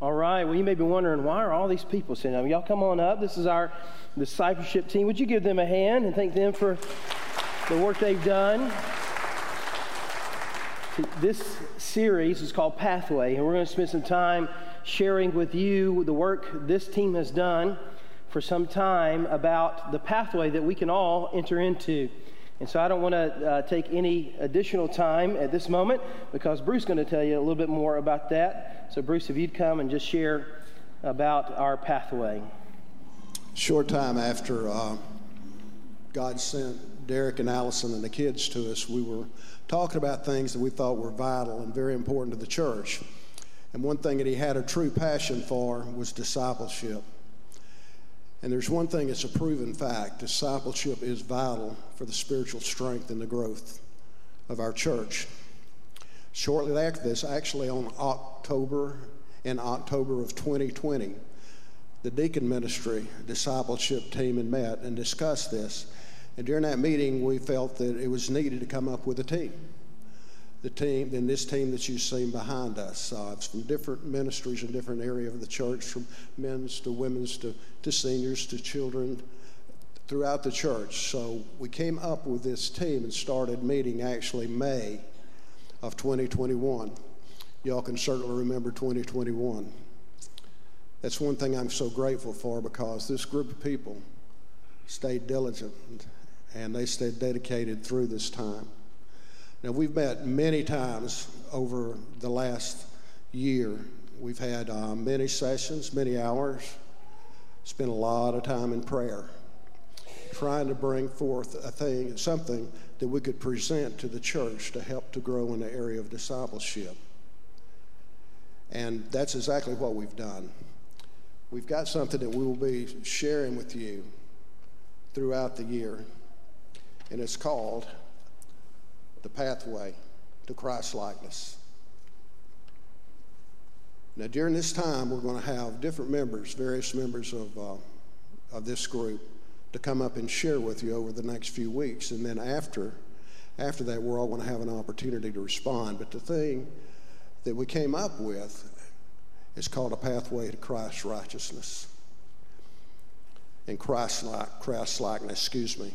All right. Well, you may be wondering why are all these people sitting up? Y'all come on up. This is our discipleship team. Would you give them a hand and thank them for the work they've done? This series is called Pathway, and we're going to spend some time sharing with you the work this team has done for some time about the pathway that we can all enter into. And so I don't want to uh, take any additional time at this moment because Bruce is going to tell you a little bit more about that. So, Bruce, if you'd come and just share about our pathway. Short time after uh, God sent Derek and Allison and the kids to us, we were talking about things that we thought were vital and very important to the church. And one thing that he had a true passion for was discipleship. And there's one thing that's a proven fact discipleship is vital for the spiritual strength and the growth of our church. Shortly after this, actually on October, in October of 2020, the deacon ministry discipleship team had met and discussed this. And during that meeting, we felt that it was needed to come up with a team the team, in this team that you've seen behind us. Uh, it's from different ministries in different areas of the church, from men's to women's to, to seniors to children throughout the church. So we came up with this team and started meeting actually May of 2021. Y'all can certainly remember 2021. That's one thing I'm so grateful for because this group of people stayed diligent and they stayed dedicated through this time. Now, we've met many times over the last year. We've had uh, many sessions, many hours, spent a lot of time in prayer, trying to bring forth a thing, something that we could present to the church to help to grow in the area of discipleship. And that's exactly what we've done. We've got something that we will be sharing with you throughout the year, and it's called the pathway to Christ likeness. Now, during this time, we're going to have different members, various members of, uh, of this group, to come up and share with you over the next few weeks. And then after, after that, we're all going to have an opportunity to respond. But the thing that we came up with is called a pathway to Christ's righteousness and Christ like Christ likeness, excuse me.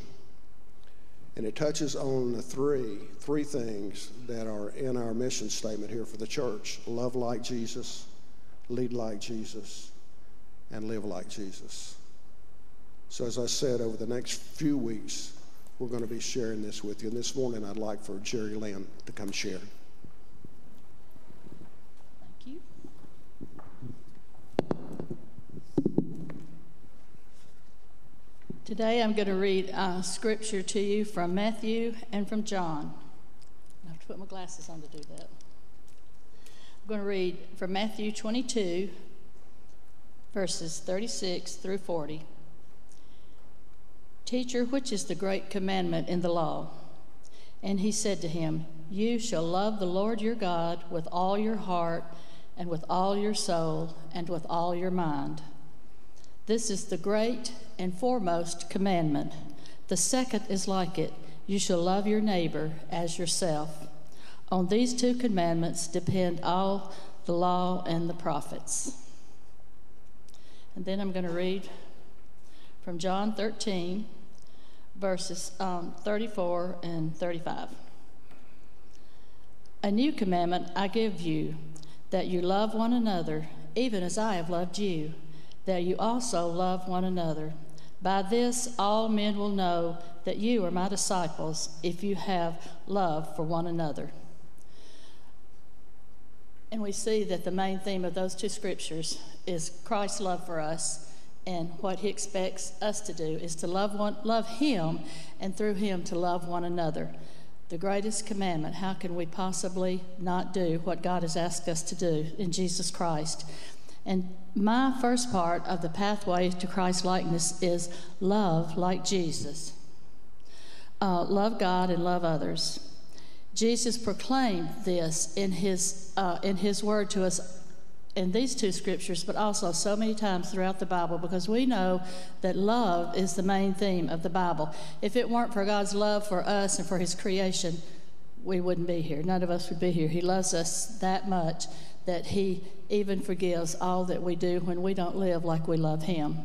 And it touches on the three, three things that are in our mission statement here for the church love like Jesus, lead like Jesus, and live like Jesus. So, as I said, over the next few weeks, we're going to be sharing this with you. And this morning, I'd like for Jerry Lynn to come share. Thank you. Today I'm going to read uh, scripture to you from Matthew and from John. I have to put my glasses on to do that. I'm going to read from Matthew 22, verses 36 through 40. Teacher, which is the great commandment in the law? And he said to him, You shall love the Lord your God with all your heart, and with all your soul, and with all your mind. This is the great and foremost commandment. The second is like it you shall love your neighbor as yourself. On these two commandments depend all the law and the prophets. And then I'm going to read from John 13, verses um, 34 and 35. A new commandment I give you, that you love one another, even as I have loved you that you also love one another. By this, all men will know that you are my disciples if you have love for one another. And we see that the main theme of those two scriptures is Christ's love for us. And what he expects us to do is to love, one, love him and through him to love one another. The greatest commandment, how can we possibly not do what God has asked us to do in Jesus Christ? And my first part of the pathway to Christ likeness is love like Jesus. Uh, love God and love others. Jesus proclaimed this in his, uh, in his word to us in these two scriptures, but also so many times throughout the Bible because we know that love is the main theme of the Bible. If it weren't for God's love for us and for his creation, we wouldn't be here. None of us would be here. He loves us that much that He even forgives all that we do when we don't live like we love Him.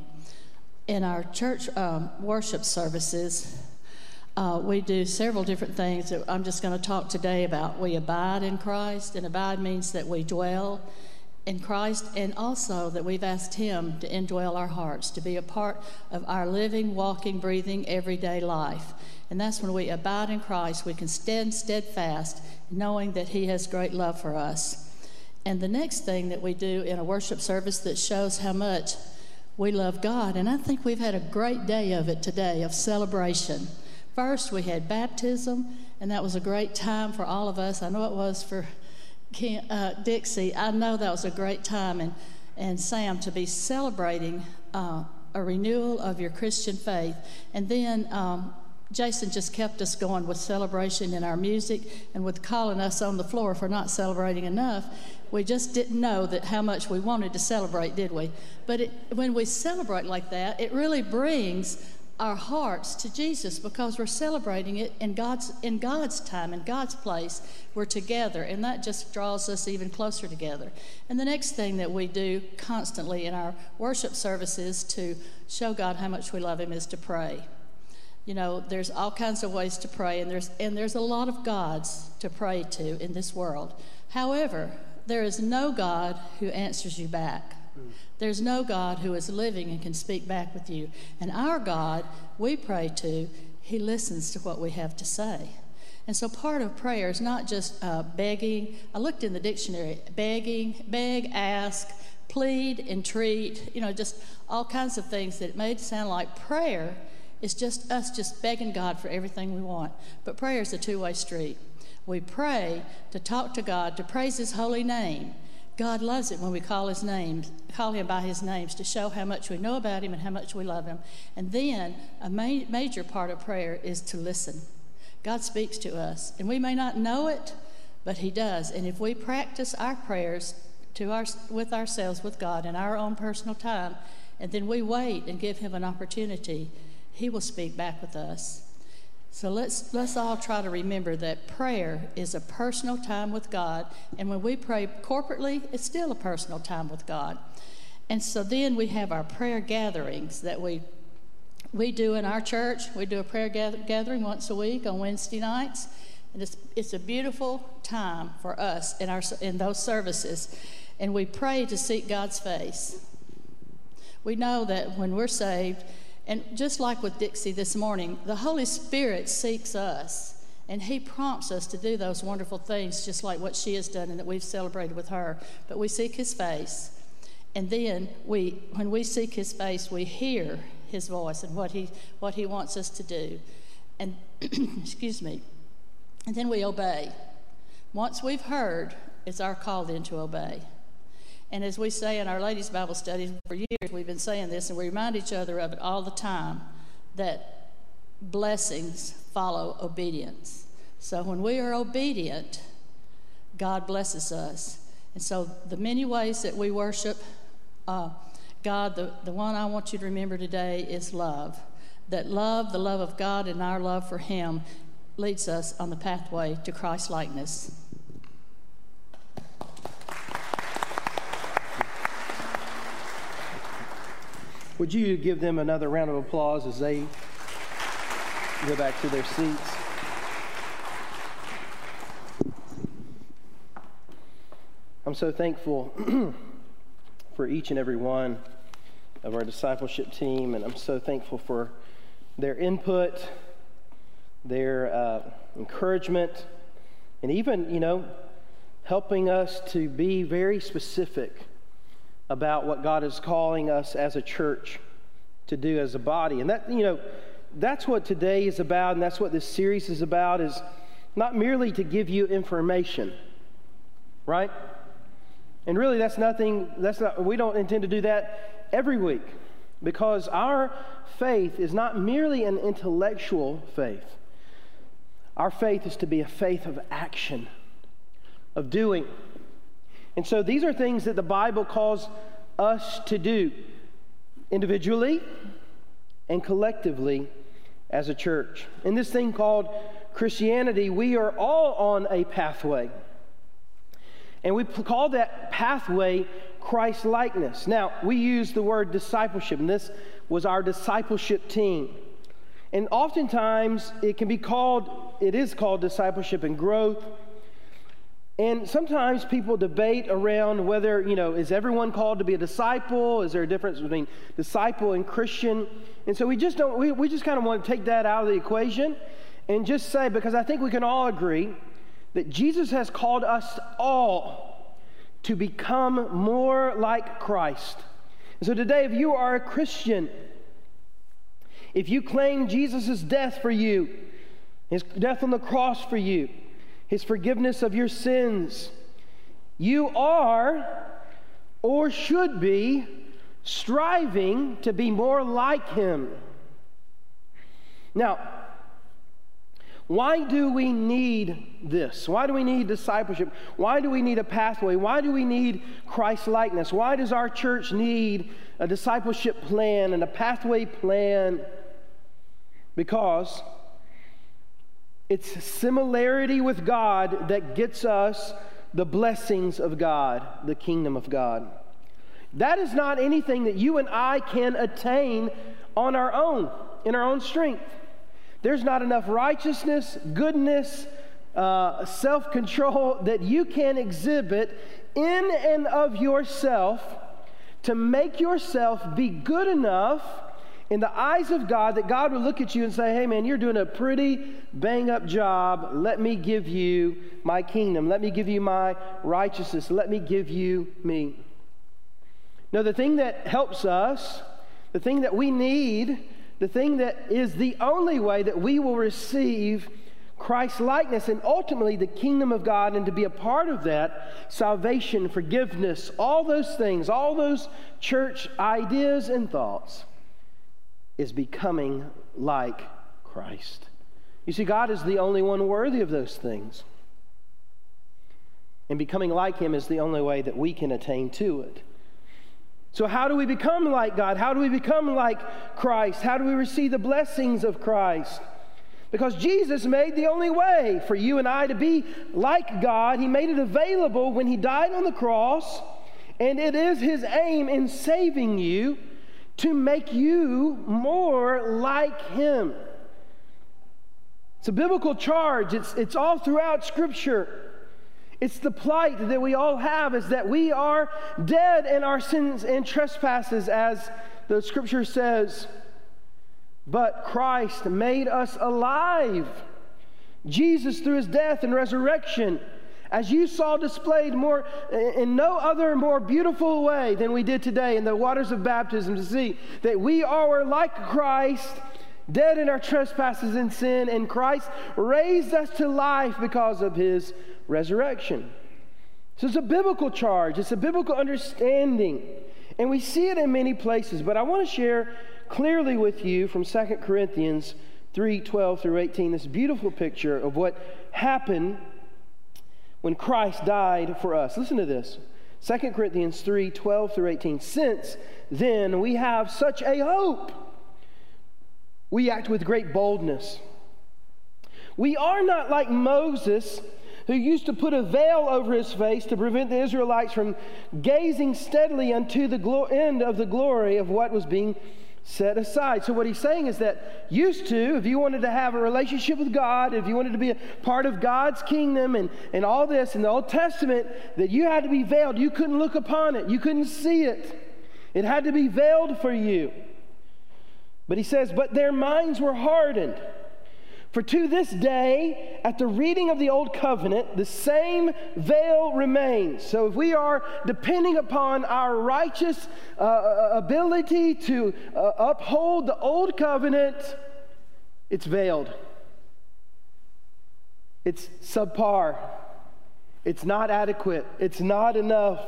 In our church um, worship services, uh, we do several different things that I'm just going to talk today about. We abide in Christ, and abide means that we dwell in Christ, and also that we've asked Him to indwell our hearts, to be a part of our living, walking, breathing, everyday life. And that's when we abide in Christ, we can stand steadfast, knowing that He has great love for us. And the next thing that we do in a worship service that shows how much we love God, and I think we've had a great day of it today of celebration. First, we had baptism, and that was a great time for all of us. I know it was for uh, Dixie, I know that was a great time, and, and Sam, to be celebrating uh, a renewal of your Christian faith. And then um, Jason just kept us going with celebration in our music and with calling us on the floor for not celebrating enough. We just didn't know that how much we wanted to celebrate, did we? But it, when we celebrate like that, it really brings our hearts to Jesus because we're celebrating it in God's in God's time in God's place. We're together, and that just draws us even closer together. And the next thing that we do constantly in our worship services to show God how much we love Him is to pray. You know, there's all kinds of ways to pray, and there's and there's a lot of gods to pray to in this world. However, there is no God who answers you back. There's no God who is living and can speak back with you. And our God, we pray to, He listens to what we have to say. And so part of prayer is not just uh, begging. I looked in the dictionary begging, beg, ask, plead, entreat, you know, just all kinds of things that it made sound like prayer is just us just begging God for everything we want. But prayer is a two way street. We pray to talk to God, to praise His holy name. God loves it when we call his names, call him by his names to show how much we know about him and how much we love him. And then a ma- major part of prayer is to listen. God speaks to us, and we may not know it, but he does. And if we practice our prayers to our, with ourselves, with God, in our own personal time, and then we wait and give him an opportunity, he will speak back with us. So let's, let's all try to remember that prayer is a personal time with God. And when we pray corporately, it's still a personal time with God. And so then we have our prayer gatherings that we, we do in our church. We do a prayer gather, gathering once a week on Wednesday nights. And it's, it's a beautiful time for us in, our, in those services. And we pray to seek God's face. We know that when we're saved, and just like with Dixie this morning, the Holy Spirit seeks us and He prompts us to do those wonderful things, just like what she has done and that we've celebrated with her. But we seek His face. And then we, when we seek His face, we hear His voice and what He, what he wants us to do. And, excuse me, and then we obey. Once we've heard, it's our call then to obey. And as we say in our ladies' Bible studies for years, we've been saying this, and we remind each other of it all the time that blessings follow obedience. So when we are obedient, God blesses us. And so the many ways that we worship uh, God, the, the one I want you to remember today is love. That love, the love of God, and our love for Him leads us on the pathway to Christ likeness. Would you give them another round of applause as they go back to their seats? I'm so thankful for each and every one of our discipleship team, and I'm so thankful for their input, their uh, encouragement, and even, you know, helping us to be very specific about what God is calling us as a church to do as a body. And that, you know, that's what today is about, and that's what this series is about, is not merely to give you information, right? And really, that's nothing, that's not, we don't intend to do that every week because our faith is not merely an intellectual faith. Our faith is to be a faith of action, of doing. And so these are things that the Bible calls us to do individually and collectively as a church. In this thing called Christianity, we are all on a pathway. And we call that pathway Christ likeness. Now, we use the word discipleship, and this was our discipleship team. And oftentimes it can be called, it is called discipleship and growth. And sometimes people debate around whether, you know, is everyone called to be a disciple? Is there a difference between disciple and Christian? And so we just don't, we, we just kind of want to take that out of the equation and just say, because I think we can all agree that Jesus has called us all to become more like Christ. And so today, if you are a Christian, if you claim Jesus' death for you, his death on the cross for you, his forgiveness of your sins, you are or should be striving to be more like him. Now, why do we need this? Why do we need discipleship? Why do we need a pathway? Why do we need Christ likeness? Why does our church need a discipleship plan and a pathway plan? Because it's similarity with God that gets us the blessings of God, the kingdom of God. That is not anything that you and I can attain on our own, in our own strength. There's not enough righteousness, goodness, uh, self control that you can exhibit in and of yourself to make yourself be good enough in the eyes of God that God would look at you and say, Hey, man, you're doing a pretty bang up job. Let me give you my kingdom. Let me give you my righteousness. Let me give you me. Now, the thing that helps us, the thing that we need, the thing that is the only way that we will receive Christ's likeness and ultimately the kingdom of God and to be a part of that salvation, forgiveness, all those things, all those church ideas and thoughts is becoming like Christ. You see, God is the only one worthy of those things. And becoming like Him is the only way that we can attain to it. So, how do we become like God? How do we become like Christ? How do we receive the blessings of Christ? Because Jesus made the only way for you and I to be like God. He made it available when He died on the cross, and it is His aim in saving you to make you more like Him. It's a biblical charge, it's, it's all throughout Scripture. It's the plight that we all have is that we are dead in our sins and trespasses, as the scripture says. But Christ made us alive. Jesus, through his death and resurrection, as you saw displayed more in no other more beautiful way than we did today in the waters of baptism to see that we are like Christ dead in our trespasses and sin and Christ raised us to life because of his resurrection. So it's a biblical charge, it's a biblical understanding. And we see it in many places, but I want to share clearly with you from 2 Corinthians 3 12 through 18 this beautiful picture of what happened when Christ died for us. Listen to this 2 Corinthians 3 12 through 18. Since then we have such a hope, we act with great boldness. We are not like Moses who used to put a veil over his face to prevent the Israelites from gazing steadily unto the glo- end of the glory of what was being set aside. So, what he's saying is that used to, if you wanted to have a relationship with God, if you wanted to be a part of God's kingdom and, and all this in the Old Testament, that you had to be veiled. You couldn't look upon it, you couldn't see it. It had to be veiled for you. But he says, but their minds were hardened. For to this day, at the reading of the Old Covenant, the same veil remains. So if we are depending upon our righteous uh, uh, ability to uh, uphold the Old Covenant, it's veiled. It's subpar. It's not adequate. It's not enough.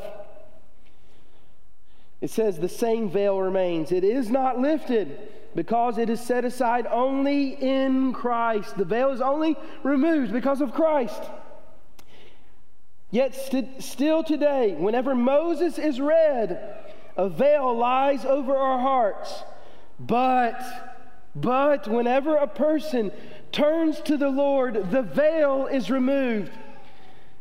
It says the same veil remains. It is not lifted because it is set aside only in Christ. The veil is only removed because of Christ. Yet, st- still today, whenever Moses is read, a veil lies over our hearts. But, but whenever a person turns to the Lord, the veil is removed.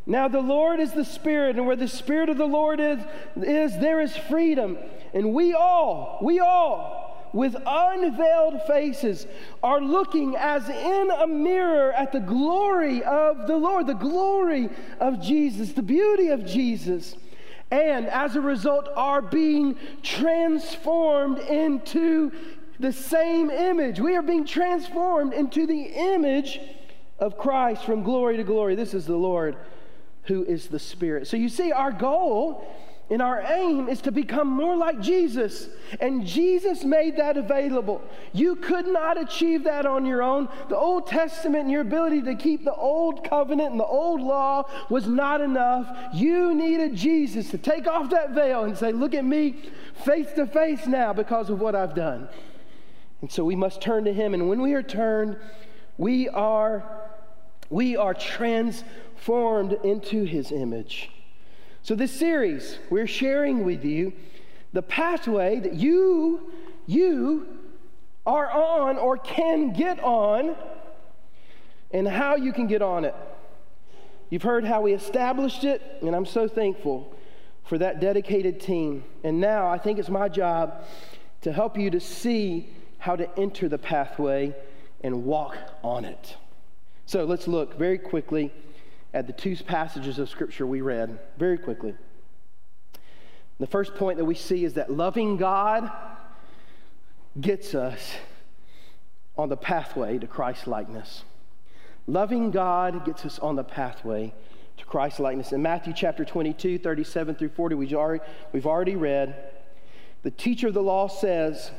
Now the Lord is the Spirit, and where the Spirit of the Lord is, is there is freedom. And we all, we all, with unveiled faces, are looking as in a mirror at the glory of the Lord, the glory of Jesus, the beauty of Jesus. And as a result, are being transformed into the same image. We are being transformed into the image of Christ from glory to glory. This is the Lord who is the Spirit. So you see, our goal and our aim is to become more like Jesus. And Jesus made that available. You could not achieve that on your own. The Old Testament and your ability to keep the old covenant and the old law was not enough. You needed Jesus to take off that veil and say, Look at me face to face now because of what I've done. And so we must turn to Him. And when we are turned, we are, we are transformed into His image. So, this series, we're sharing with you the pathway that you, you are on or can get on and how you can get on it. You've heard how we established it, and I'm so thankful for that dedicated team. And now I think it's my job to help you to see how to enter the pathway and walk on it. So let's look very quickly at the two passages of Scripture we read, very quickly. The first point that we see is that loving God gets us on the pathway to Christ likeness. Loving God gets us on the pathway to Christ likeness. In Matthew chapter 22, 37 through 40, we've already, we've already read, the teacher of the law says,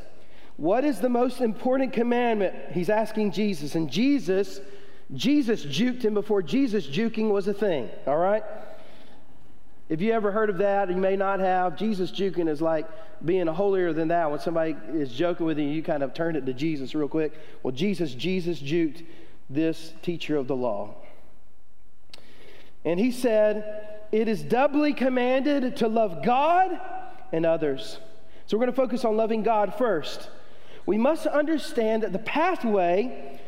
what is the most important commandment? He's asking Jesus. And Jesus, Jesus juked him before Jesus juking was a thing, all right? If you ever heard of that, you may not have. Jesus juking is like being holier than thou. When somebody is joking with you, you kind of turn it to Jesus real quick. Well, Jesus, Jesus juked this teacher of the law. And he said, It is doubly commanded to love God and others. So we're going to focus on loving God first we must understand that the pathway,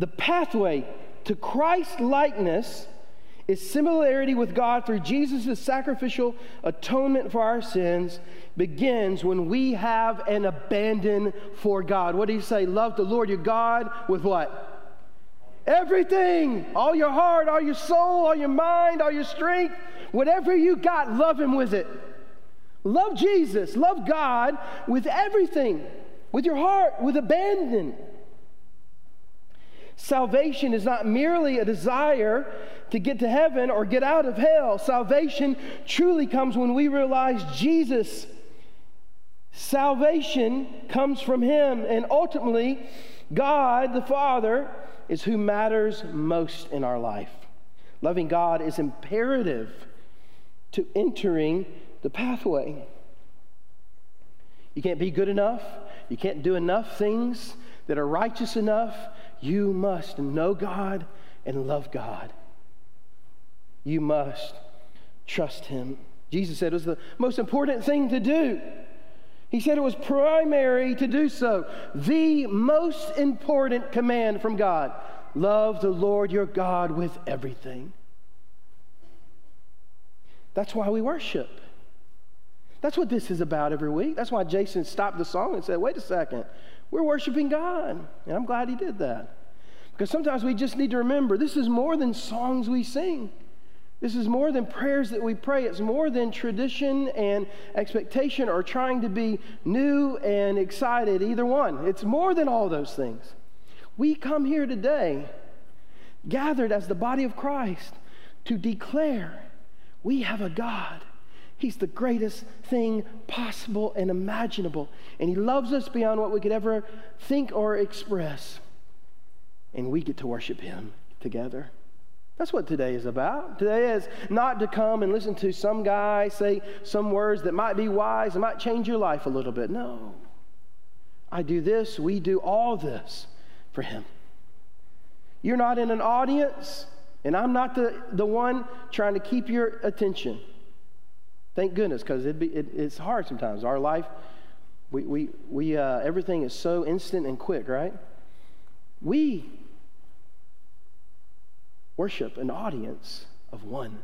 the pathway to Christ likeness is similarity with God through Jesus' sacrificial atonement for our sins begins when we have an abandon for God. What do you say? Love the Lord your God with what? Everything. All your heart, all your soul, all your mind, all your strength. Whatever you got, love Him with it. Love Jesus. Love God with everything with your heart, with abandon. Salvation is not merely a desire to get to heaven or get out of hell. Salvation truly comes when we realize Jesus. Salvation comes from Him, and ultimately, God the Father is who matters most in our life. Loving God is imperative to entering the pathway. You can't be good enough. You can't do enough things that are righteous enough. You must know God and love God. You must trust Him. Jesus said it was the most important thing to do. He said it was primary to do so. The most important command from God love the Lord your God with everything. That's why we worship. That's what this is about every week. That's why Jason stopped the song and said, wait a second, we're worshiping God. And I'm glad he did that. Because sometimes we just need to remember this is more than songs we sing. This is more than prayers that we pray. It's more than tradition and expectation or trying to be new and excited, either one. It's more than all those things. We come here today, gathered as the body of Christ, to declare we have a God He's the greatest thing possible and imaginable. And He loves us beyond what we could ever think or express. And we get to worship Him together. That's what today is about. Today is not to come and listen to some guy say some words that might be wise and might change your life a little bit. No. I do this, we do all this for Him. You're not in an audience, and I'm not the, the one trying to keep your attention. Thank goodness, because it, it's hard sometimes. Our life, we, we, we, uh, everything is so instant and quick, right? We worship an audience of one.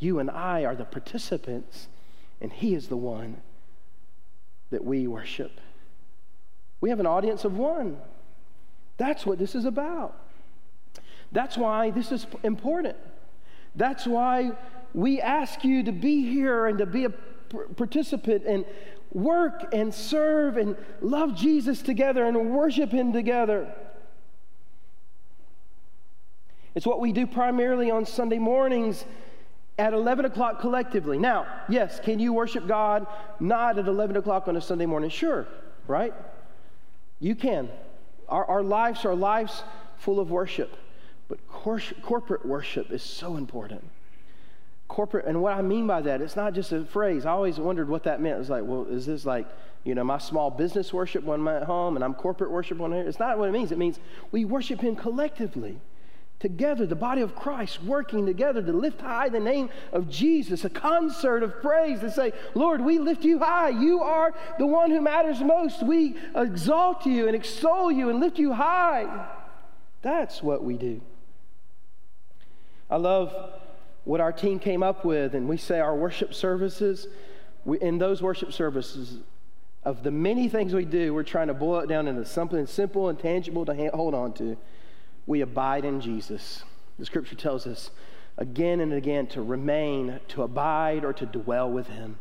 You and I are the participants, and He is the one that we worship. We have an audience of one. That's what this is about. That's why this is important. That's why we ask you to be here and to be a participant and work and serve and love Jesus together and worship Him together. It's what we do primarily on Sunday mornings at 11 o'clock collectively. Now, yes, can you worship God not at 11 o'clock on a Sunday morning? Sure, right? You can. Our, our lives are lives full of worship, but cor- corporate worship is so important. Corporate, and what I mean by that, it's not just a phrase. I always wondered what that meant. It's like, well, is this like, you know, my small business worship when I'm at home and I'm corporate worship when here? It's not what it means. It means we worship Him collectively together, the body of Christ working together to lift high the name of Jesus, a concert of praise to say, Lord, we lift you high. You are the one who matters most. We exalt you and extol you and lift you high. That's what we do. I love what our team came up with, and we say our worship services, we, in those worship services, of the many things we do, we're trying to boil it down into something simple and tangible to hold on to we abide in Jesus. The scripture tells us again and again to remain, to abide, or to dwell with Him.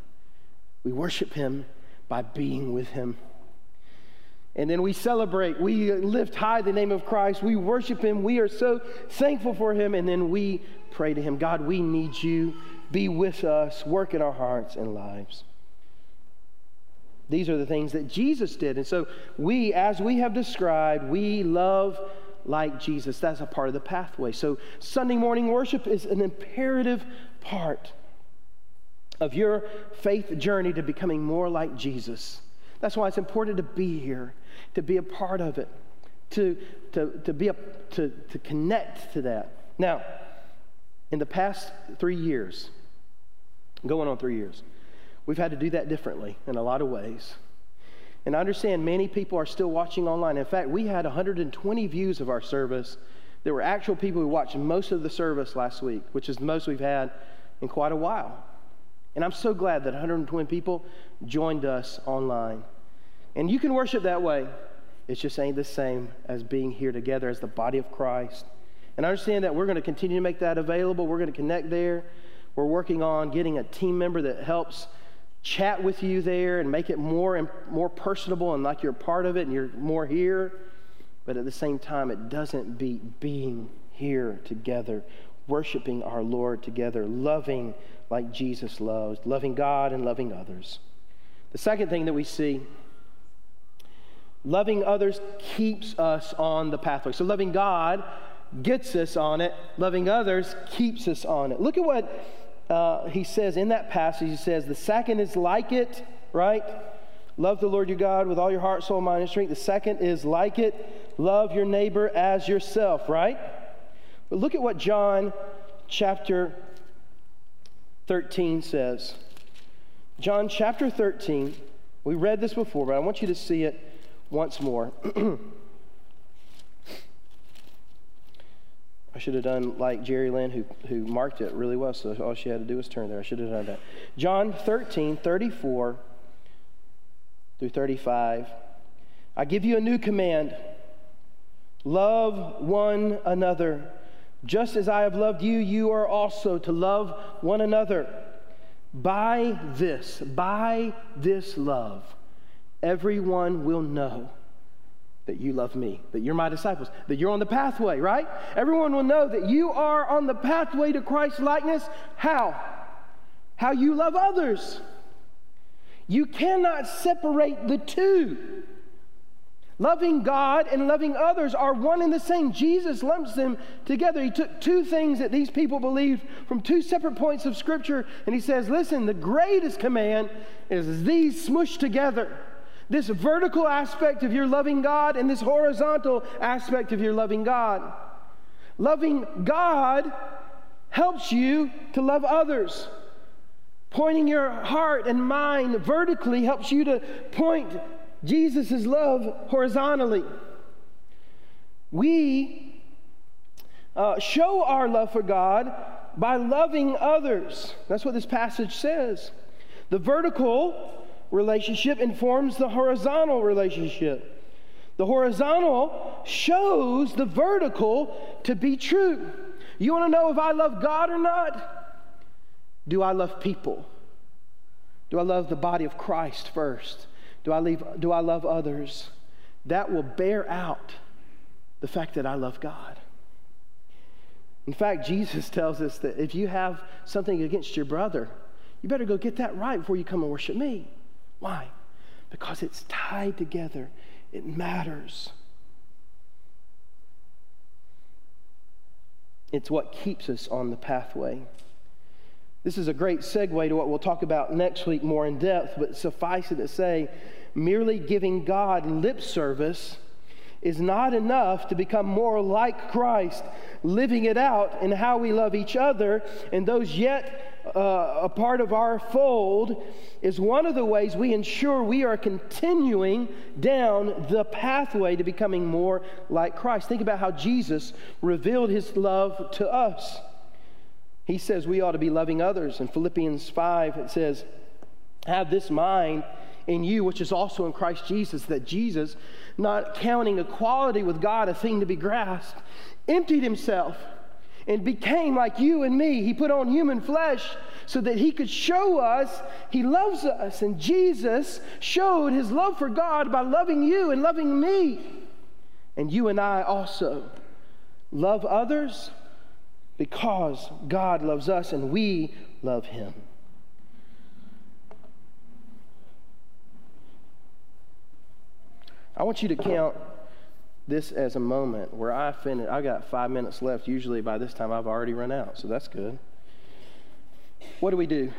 We worship Him by being with Him. And then we celebrate. We lift high the name of Christ. We worship Him. We are so thankful for Him. And then we pray to Him God, we need you. Be with us. Work in our hearts and lives. These are the things that Jesus did. And so we, as we have described, we love like Jesus. That's a part of the pathway. So, Sunday morning worship is an imperative part of your faith journey to becoming more like Jesus. That's why it's important to be here, to be a part of it, to, to, to, be a, to, to connect to that. Now, in the past three years, going on three years, we've had to do that differently in a lot of ways. And I understand many people are still watching online. In fact, we had 120 views of our service. There were actual people who watched most of the service last week, which is the most we've had in quite a while. And I'm so glad that 120 people joined us online. And you can worship that way. It's just ain't the same as being here together as the body of Christ. And I understand that we're going to continue to make that available. We're going to connect there. We're working on getting a team member that helps chat with you there and make it more and more personable and like you're part of it and you're more here. But at the same time, it doesn't beat being here together, worshiping our Lord together, loving like Jesus loves, loving God and loving others. The second thing that we see loving others keeps us on the pathway. So, loving God gets us on it, loving others keeps us on it. Look at what uh, he says in that passage, he says, the second is like it, right? Love the Lord your God with all your heart, soul, mind, and strength. The second is like it. Love your neighbor as yourself, right? But look at what John chapter 13 says. John chapter 13, we read this before, but I want you to see it once more. I should have done like Jerry Lynn, who, who marked it really well, so all she had to do was turn there. I should have done that. John 13, 34 through 35. I give you a new command love one another. Just as I have loved you, you are also to love one another. By this, by this love, everyone will know that you love me, that you're my disciples, that you're on the pathway, right? Everyone will know that you are on the pathway to Christ likeness. How? How you love others. You cannot separate the two. Loving God and loving others are one and the same. Jesus lumps them together. He took two things that these people believed from two separate points of Scripture, and he says, Listen, the greatest command is these smushed together this vertical aspect of your loving God and this horizontal aspect of your loving God. Loving God helps you to love others. Pointing your heart and mind vertically helps you to point Jesus' love horizontally. We uh, show our love for God by loving others. That's what this passage says. The vertical relationship informs the horizontal relationship. The horizontal shows the vertical to be true. You want to know if I love God or not? Do I love people? Do I love the body of Christ first? Do I, leave, do I love others? That will bear out the fact that I love God. In fact, Jesus tells us that if you have something against your brother, you better go get that right before you come and worship me. Why? Because it's tied together, it matters. It's what keeps us on the pathway. This is a great segue to what we'll talk about next week more in depth, but suffice it to say, merely giving God lip service is not enough to become more like Christ, living it out in how we love each other and those yet uh, a part of our fold is one of the ways we ensure we are continuing down the pathway to becoming more like Christ. Think about how Jesus revealed his love to us. He says we ought to be loving others. In Philippians 5, it says, Have this mind in you, which is also in Christ Jesus, that Jesus, not counting equality with God a thing to be grasped, emptied himself and became like you and me. He put on human flesh so that he could show us he loves us. And Jesus showed his love for God by loving you and loving me. And you and I also love others because God loves us and we love him. I want you to count this as a moment where I finish. I got five minutes left. Usually by this time I've already run out, so that's good. What do we do?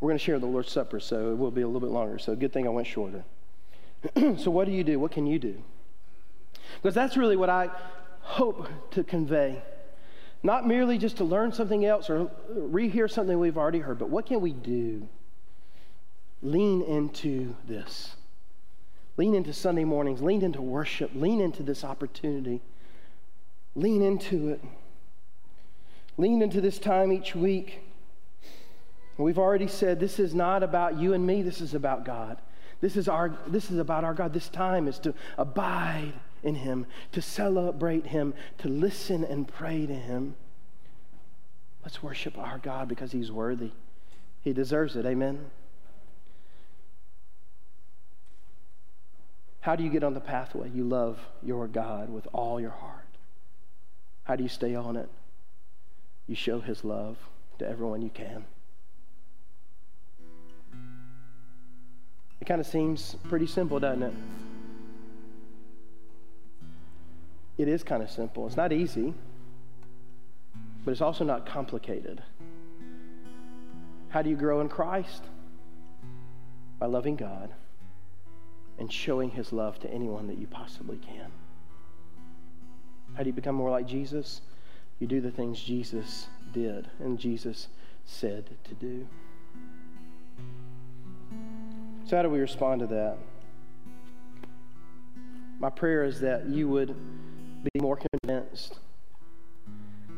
We're going to share the Lord's Supper, so it will be a little bit longer. So good thing I went shorter. so what do you do? What can you do? Because that's really what I hope to convey. Not merely just to learn something else or rehear something we've already heard, but what can we do? Lean into this. Lean into Sunday mornings, lean into worship, lean into this opportunity. Lean into it. Lean into this time each week. We've already said this is not about you and me, this is about God. This is, our, this is about our God. This time is to abide in Him, to celebrate Him, to listen and pray to Him. Let's worship our God because He's worthy. He deserves it. Amen. How do you get on the pathway? You love your God with all your heart. How do you stay on it? You show His love to everyone you can. It kind of seems pretty simple, doesn't it? It is kind of simple. It's not easy, but it's also not complicated. How do you grow in Christ? By loving God and showing his love to anyone that you possibly can. How do you become more like Jesus? You do the things Jesus did and Jesus said to do. So, how do we respond to that? My prayer is that you would be more convinced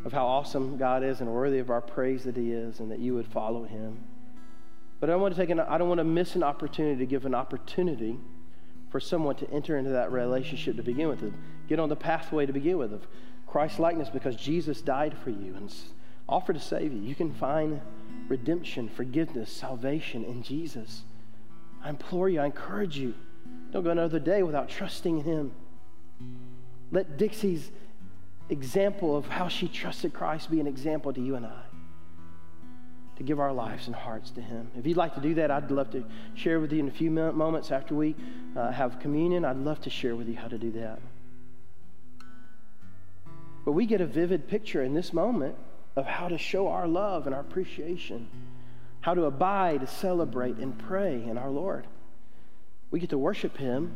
of how awesome God is and worthy of our praise that He is, and that you would follow Him. But I don't want to take an, I don't want to miss an opportunity to give an opportunity for someone to enter into that relationship to begin with, get on the pathway to begin with of Christ likeness because Jesus died for you and offered to save you. You can find redemption, forgiveness, salvation in Jesus. I implore you, I encourage you, don't go another day without trusting in Him. Let Dixie's example of how she trusted Christ be an example to you and I to give our lives and hearts to Him. If you'd like to do that, I'd love to share with you in a few moments after we uh, have communion. I'd love to share with you how to do that. But we get a vivid picture in this moment of how to show our love and our appreciation how to abide, celebrate, and pray in our Lord. We get to worship Him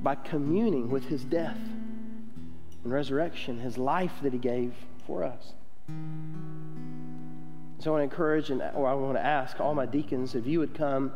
by communing with His death and resurrection, His life that He gave for us. So I want to encourage and or I want to ask all my deacons if you would come